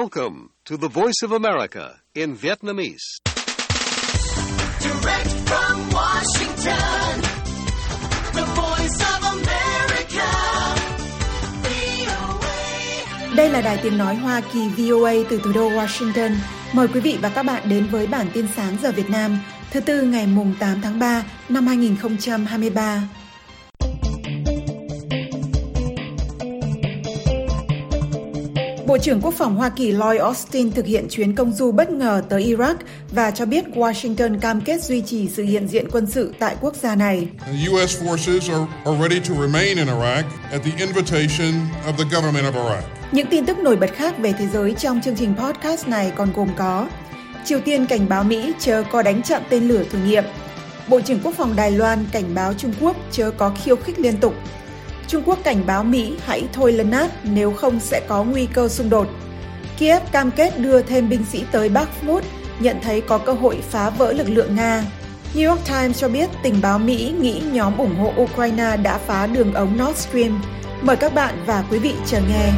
Welcome to the Voice of America in Vietnamese. Direct from Washington, the voice of America, VOA. Đây là đài tiếng nói Hoa Kỳ VOA từ thủ đô Washington. Mời quý vị và các bạn đến với bản tin sáng giờ Việt Nam, thứ tư ngày mùng 8 tháng 3 năm 2023. Bộ trưởng Quốc phòng Hoa Kỳ Lloyd Austin thực hiện chuyến công du bất ngờ tới Iraq và cho biết Washington cam kết duy trì sự hiện diện quân sự tại quốc gia này. The U.S. forces are, are ready to remain in Iraq at the invitation of the government of Iraq. Những tin tức nổi bật khác về thế giới trong chương trình podcast này còn gồm có Triều Tiên cảnh báo Mỹ chớ có đánh chặn tên lửa thử nghiệm Bộ trưởng Quốc phòng Đài Loan cảnh báo Trung Quốc chớ có khiêu khích liên tục Trung Quốc cảnh báo Mỹ hãy thôi lấn át nếu không sẽ có nguy cơ xung đột Kiev cam kết đưa thêm binh sĩ tới Bakhmut, nhận thấy có cơ hội phá vỡ lực lượng Nga New York Times cho biết tình báo Mỹ nghĩ nhóm ủng hộ Ukraine đã phá đường ống Nord Stream. Mời các bạn và quý vị chờ nghe.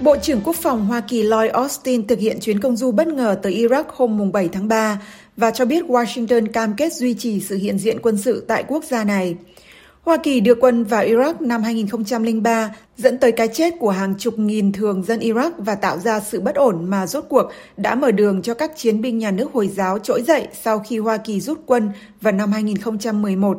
Bộ trưởng Quốc phòng Hoa Kỳ Lloyd Austin thực hiện chuyến công du bất ngờ tới Iraq hôm 7 tháng 3 và cho biết Washington cam kết duy trì sự hiện diện quân sự tại quốc gia này. Hoa Kỳ đưa quân vào Iraq năm 2003 dẫn tới cái chết của hàng chục nghìn thường dân Iraq và tạo ra sự bất ổn mà rốt cuộc đã mở đường cho các chiến binh nhà nước Hồi giáo trỗi dậy sau khi Hoa Kỳ rút quân vào năm 2011.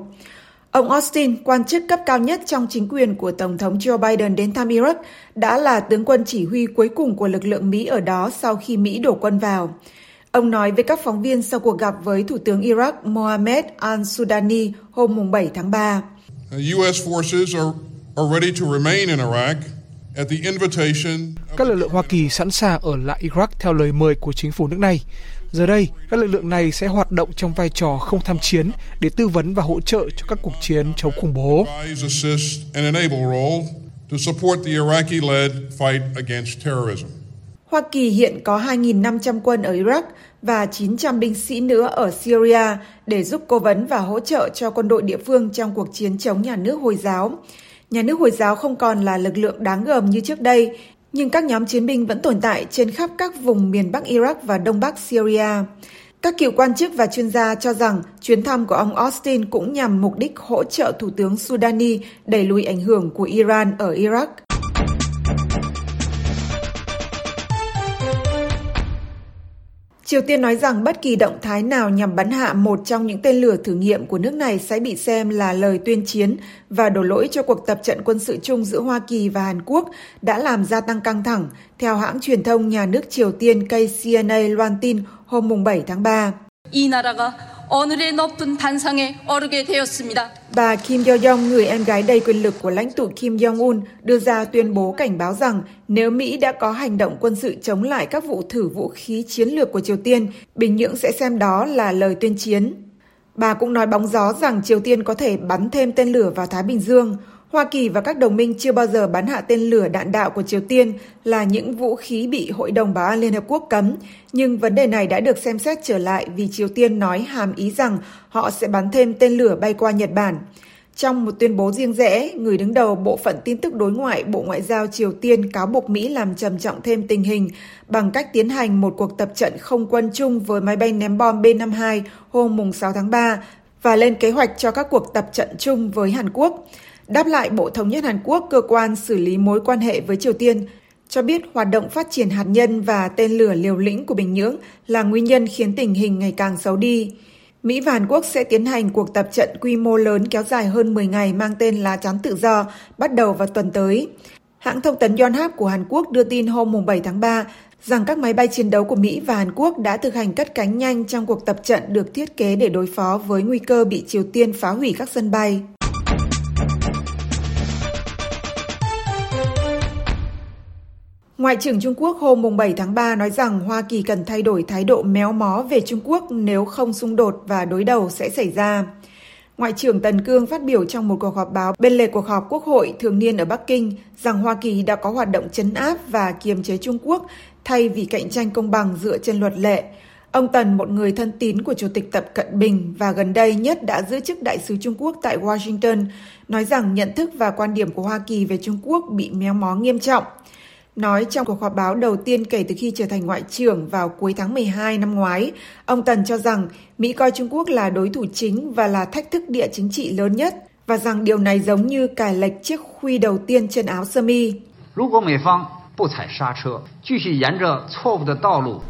Ông Austin, quan chức cấp cao nhất trong chính quyền của Tổng thống Joe Biden đến thăm Iraq, đã là tướng quân chỉ huy cuối cùng của lực lượng Mỹ ở đó sau khi Mỹ đổ quân vào. Ông nói với các phóng viên sau cuộc gặp với Thủ tướng Iraq Mohammed al-Sudani hôm 7 tháng 3. The U.S. forces are, are ready to remain in Iraq at the invitation of Các lực lượng Hoa Kỳ sẵn sàng ở lại Iraq theo lời mời của chính phủ nước này. Giờ đây, các lực lượng này sẽ hoạt động trong vai trò không tham chiến để tư vấn và hỗ trợ cho các cuộc chiến chống khủng bố. Hoa Kỳ hiện có 2.500 quân ở Iraq và 900 binh sĩ nữa ở Syria để giúp cố vấn và hỗ trợ cho quân đội địa phương trong cuộc chiến chống nhà nước Hồi giáo. Nhà nước Hồi giáo không còn là lực lượng đáng gờm như trước đây, nhưng các nhóm chiến binh vẫn tồn tại trên khắp các vùng miền Bắc Iraq và Đông Bắc Syria. Các cựu quan chức và chuyên gia cho rằng chuyến thăm của ông Austin cũng nhằm mục đích hỗ trợ Thủ tướng Sudani đẩy lùi ảnh hưởng của Iran ở Iraq. Triều Tiên nói rằng bất kỳ động thái nào nhằm bắn hạ một trong những tên lửa thử nghiệm của nước này sẽ bị xem là lời tuyên chiến và đổ lỗi cho cuộc tập trận quân sự chung giữa Hoa Kỳ và Hàn Quốc đã làm gia tăng căng thẳng, theo hãng truyền thông nhà nước Triều Tiên KCNA loan tin hôm 7 tháng 3. 이 나라가 오늘의 높은 단상에 오르게 되었습니다. Bà Kim Yo-jong, người em gái đầy quyền lực của lãnh tụ Kim Jong-un, đưa ra tuyên bố cảnh báo rằng nếu Mỹ đã có hành động quân sự chống lại các vụ thử vũ khí chiến lược của Triều Tiên, Bình Nhưỡng sẽ xem đó là lời tuyên chiến. Bà cũng nói bóng gió rằng Triều Tiên có thể bắn thêm tên lửa vào Thái Bình Dương. Hoa Kỳ và các đồng minh chưa bao giờ bắn hạ tên lửa đạn đạo của Triều Tiên là những vũ khí bị Hội đồng Bảo an Liên Hợp Quốc cấm, nhưng vấn đề này đã được xem xét trở lại vì Triều Tiên nói hàm ý rằng họ sẽ bắn thêm tên lửa bay qua Nhật Bản. Trong một tuyên bố riêng rẽ, người đứng đầu Bộ phận tin tức đối ngoại Bộ Ngoại giao Triều Tiên cáo buộc Mỹ làm trầm trọng thêm tình hình bằng cách tiến hành một cuộc tập trận không quân chung với máy bay ném bom B-52 hôm 6 tháng 3 và lên kế hoạch cho các cuộc tập trận chung với Hàn Quốc. Đáp lại Bộ Thống nhất Hàn Quốc, cơ quan xử lý mối quan hệ với Triều Tiên, cho biết hoạt động phát triển hạt nhân và tên lửa liều lĩnh của Bình Nhưỡng là nguyên nhân khiến tình hình ngày càng xấu đi. Mỹ và Hàn Quốc sẽ tiến hành cuộc tập trận quy mô lớn kéo dài hơn 10 ngày mang tên lá chắn tự do bắt đầu vào tuần tới. Hãng thông tấn Yonhap của Hàn Quốc đưa tin hôm 7 tháng 3 rằng các máy bay chiến đấu của Mỹ và Hàn Quốc đã thực hành cất cánh nhanh trong cuộc tập trận được thiết kế để đối phó với nguy cơ bị Triều Tiên phá hủy các sân bay. Ngoại trưởng Trung Quốc hôm 7 tháng 3 nói rằng Hoa Kỳ cần thay đổi thái độ méo mó về Trung Quốc nếu không xung đột và đối đầu sẽ xảy ra. Ngoại trưởng Tần Cương phát biểu trong một cuộc họp báo bên lề cuộc họp Quốc hội thường niên ở Bắc Kinh rằng Hoa Kỳ đã có hoạt động chấn áp và kiềm chế Trung Quốc thay vì cạnh tranh công bằng dựa trên luật lệ. Ông Tần, một người thân tín của Chủ tịch Tập Cận Bình và gần đây nhất đã giữ chức đại sứ Trung Quốc tại Washington, nói rằng nhận thức và quan điểm của Hoa Kỳ về Trung Quốc bị méo mó nghiêm trọng. Nói trong cuộc họp báo đầu tiên kể từ khi trở thành ngoại trưởng vào cuối tháng 12 năm ngoái, ông Tần cho rằng Mỹ coi Trung Quốc là đối thủ chính và là thách thức địa chính trị lớn nhất và rằng điều này giống như cài lệch chiếc khuy đầu tiên trên áo sơ mi.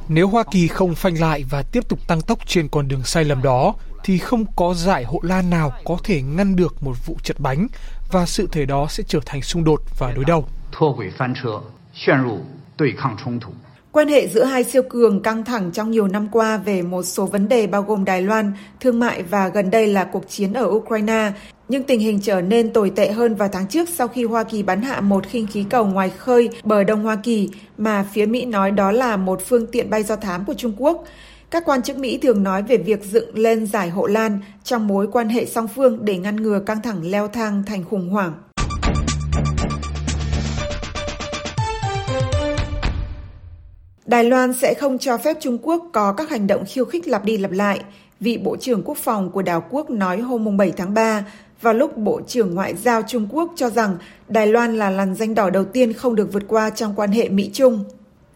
Nếu Hoa Kỳ không phanh lại và tiếp tục tăng tốc trên con đường sai lầm đó, thì không có giải hộ lan nào có thể ngăn được một vụ chật bánh và sự thể đó sẽ trở thành xung đột và đối đầu. 脱轨翻车，陷入对抗冲突。 Quan hệ giữa hai siêu cường căng thẳng trong nhiều năm qua về một số vấn đề bao gồm Đài Loan, thương mại và gần đây là cuộc chiến ở Ukraine. Nhưng tình hình trở nên tồi tệ hơn vào tháng trước sau khi Hoa Kỳ bắn hạ một khinh khí cầu ngoài khơi bờ Đông Hoa Kỳ mà phía Mỹ nói đó là một phương tiện bay do thám của Trung Quốc. Các quan chức Mỹ thường nói về việc dựng lên giải hộ lan trong mối quan hệ song phương để ngăn ngừa căng thẳng leo thang thành khủng hoảng. Đài Loan sẽ không cho phép Trung Quốc có các hành động khiêu khích lặp đi lặp lại, vị Bộ trưởng Quốc phòng của đảo quốc nói hôm 7 tháng 3, vào lúc Bộ trưởng Ngoại giao Trung Quốc cho rằng Đài Loan là làn danh đỏ đầu tiên không được vượt qua trong quan hệ Mỹ-Trung.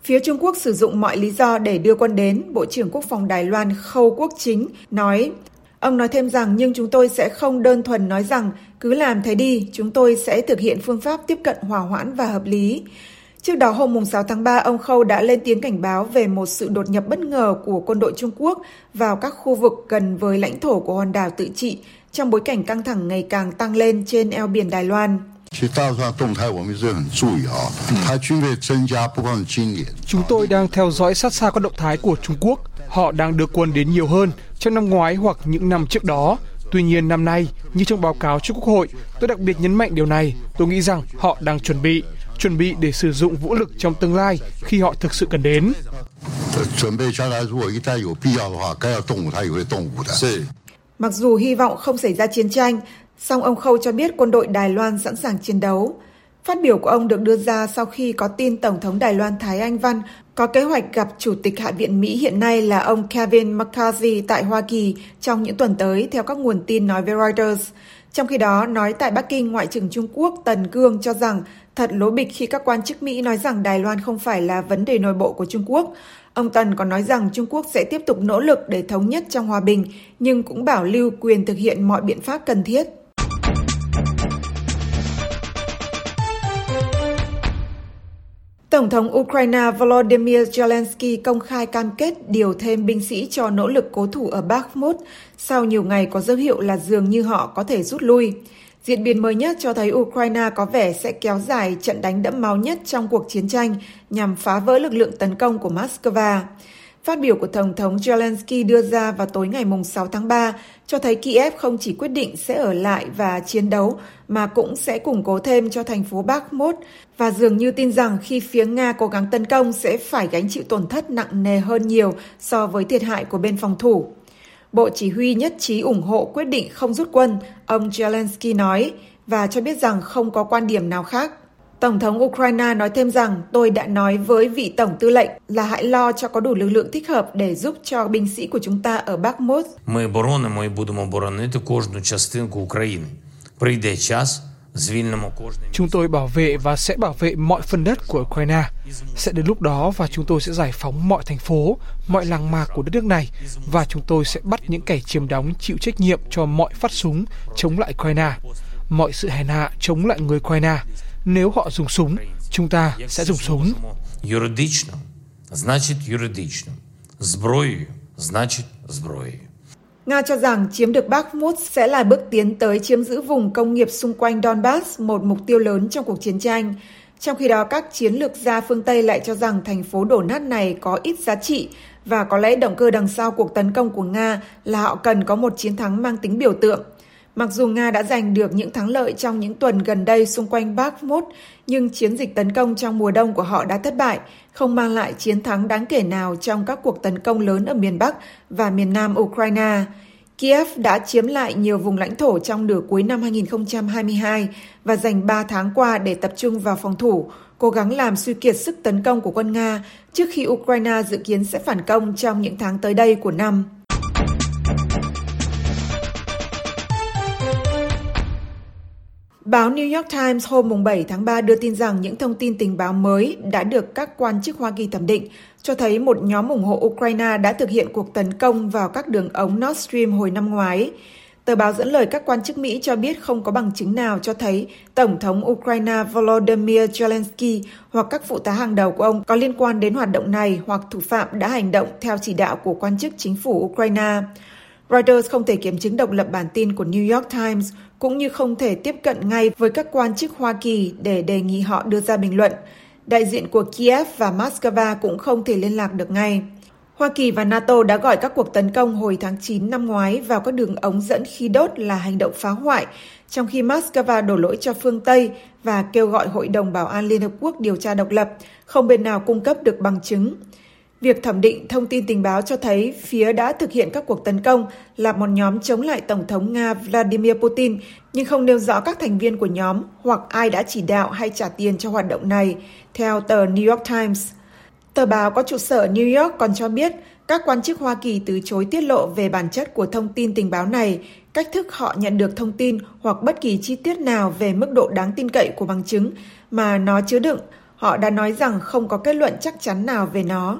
Phía Trung Quốc sử dụng mọi lý do để đưa quân đến, Bộ trưởng Quốc phòng Đài Loan Khâu Quốc Chính nói, Ông nói thêm rằng nhưng chúng tôi sẽ không đơn thuần nói rằng cứ làm thế đi, chúng tôi sẽ thực hiện phương pháp tiếp cận hòa hoãn và hợp lý. Trước đó hôm 6 tháng 3, ông Khâu đã lên tiếng cảnh báo về một sự đột nhập bất ngờ của quân đội Trung Quốc vào các khu vực gần với lãnh thổ của hòn đảo tự trị trong bối cảnh căng thẳng ngày càng tăng lên trên eo biển Đài Loan. Ừ. Chúng tôi đang theo dõi sát sao các động thái của Trung Quốc. Họ đang đưa quân đến nhiều hơn trong năm ngoái hoặc những năm trước đó. Tuy nhiên năm nay, như trong báo cáo trước Quốc hội, tôi đặc biệt nhấn mạnh điều này. Tôi nghĩ rằng họ đang chuẩn bị chuẩn bị để sử dụng vũ lực trong tương lai khi họ thực sự cần đến. Mặc dù hy vọng không xảy ra chiến tranh, song ông Khâu cho biết quân đội Đài Loan sẵn sàng chiến đấu. Phát biểu của ông được đưa ra sau khi có tin Tổng thống Đài Loan Thái Anh Văn có kế hoạch gặp Chủ tịch Hạ viện Mỹ hiện nay là ông Kevin McCarthy tại Hoa Kỳ trong những tuần tới, theo các nguồn tin nói với Reuters. Trong khi đó, nói tại Bắc Kinh, Ngoại trưởng Trung Quốc Tần Cương cho rằng thật lố bịch khi các quan chức Mỹ nói rằng Đài Loan không phải là vấn đề nội bộ của Trung Quốc. Ông Tần còn nói rằng Trung Quốc sẽ tiếp tục nỗ lực để thống nhất trong hòa bình, nhưng cũng bảo lưu quyền thực hiện mọi biện pháp cần thiết. Tổng thống Ukraine Volodymyr Zelensky công khai cam kết điều thêm binh sĩ cho nỗ lực cố thủ ở Bakhmut sau nhiều ngày có dấu hiệu là dường như họ có thể rút lui. Diễn biến mới nhất cho thấy Ukraine có vẻ sẽ kéo dài trận đánh đẫm máu nhất trong cuộc chiến tranh nhằm phá vỡ lực lượng tấn công của Moscow. Phát biểu của Tổng thống Zelensky đưa ra vào tối ngày 6 tháng 3 cho thấy Kiev không chỉ quyết định sẽ ở lại và chiến đấu mà cũng sẽ củng cố thêm cho thành phố Bakhmut và dường như tin rằng khi phía Nga cố gắng tấn công sẽ phải gánh chịu tổn thất nặng nề hơn nhiều so với thiệt hại của bên phòng thủ. Bộ Chỉ huy nhất trí ủng hộ quyết định không rút quân, ông Zelensky nói, và cho biết rằng không có quan điểm nào khác. Tổng thống Ukraine nói thêm rằng tôi đã nói với vị tổng tư lệnh là hãy lo cho có đủ lực lượng thích hợp để giúp cho binh sĩ của chúng ta ở Bakhmut. Ми боронимо і будемо боронити кожну частинку України. Прийде час, звільнимо кожне Chúng tôi bảo vệ và sẽ bảo vệ mọi phần đất của Ukraine. Sẽ đến lúc đó và chúng tôi sẽ giải phóng mọi thành phố, mọi làng mạc của đất nước này và chúng tôi sẽ bắt những kẻ chiếm đóng chịu trách nhiệm cho mọi phát súng chống lại Ukraine, mọi sự hèn hạ chống lại người Ukraine. Nếu họ dùng súng, chúng ta sẽ dùng súng. юридично, значить юридично. Зброєю, значить зброєю. Nga cho rằng chiếm được Bakhmut sẽ là bước tiến tới chiếm giữ vùng công nghiệp xung quanh Donbass, một mục tiêu lớn trong cuộc chiến tranh. Trong khi đó, các chiến lược gia phương Tây lại cho rằng thành phố đổ nát này có ít giá trị và có lẽ động cơ đằng sau cuộc tấn công của Nga là họ cần có một chiến thắng mang tính biểu tượng. Mặc dù Nga đã giành được những thắng lợi trong những tuần gần đây xung quanh Bakhmut, nhưng chiến dịch tấn công trong mùa đông của họ đã thất bại, không mang lại chiến thắng đáng kể nào trong các cuộc tấn công lớn ở miền Bắc và miền Nam Ukraine. Kiev đã chiếm lại nhiều vùng lãnh thổ trong nửa cuối năm 2022 và dành 3 tháng qua để tập trung vào phòng thủ, cố gắng làm suy kiệt sức tấn công của quân Nga trước khi Ukraine dự kiến sẽ phản công trong những tháng tới đây của năm. Báo New York Times hôm 7 tháng 3 đưa tin rằng những thông tin tình báo mới đã được các quan chức Hoa Kỳ thẩm định, cho thấy một nhóm ủng hộ Ukraine đã thực hiện cuộc tấn công vào các đường ống Nord Stream hồi năm ngoái. Tờ báo dẫn lời các quan chức Mỹ cho biết không có bằng chứng nào cho thấy Tổng thống Ukraine Volodymyr Zelensky hoặc các phụ tá hàng đầu của ông có liên quan đến hoạt động này hoặc thủ phạm đã hành động theo chỉ đạo của quan chức chính phủ Ukraine. Reuters không thể kiểm chứng độc lập bản tin của New York Times cũng như không thể tiếp cận ngay với các quan chức Hoa Kỳ để đề nghị họ đưa ra bình luận. Đại diện của Kiev và Moscow cũng không thể liên lạc được ngay. Hoa Kỳ và NATO đã gọi các cuộc tấn công hồi tháng 9 năm ngoái vào các đường ống dẫn khí đốt là hành động phá hoại, trong khi Moscow đổ lỗi cho phương Tây và kêu gọi Hội đồng Bảo an Liên Hợp Quốc điều tra độc lập, không bên nào cung cấp được bằng chứng. Việc thẩm định thông tin tình báo cho thấy phía đã thực hiện các cuộc tấn công là một nhóm chống lại Tổng thống Nga Vladimir Putin, nhưng không nêu rõ các thành viên của nhóm hoặc ai đã chỉ đạo hay trả tiền cho hoạt động này, theo tờ New York Times. Tờ báo có trụ sở New York còn cho biết các quan chức Hoa Kỳ từ chối tiết lộ về bản chất của thông tin tình báo này, cách thức họ nhận được thông tin hoặc bất kỳ chi tiết nào về mức độ đáng tin cậy của bằng chứng mà nó chứa đựng. Họ đã nói rằng không có kết luận chắc chắn nào về nó.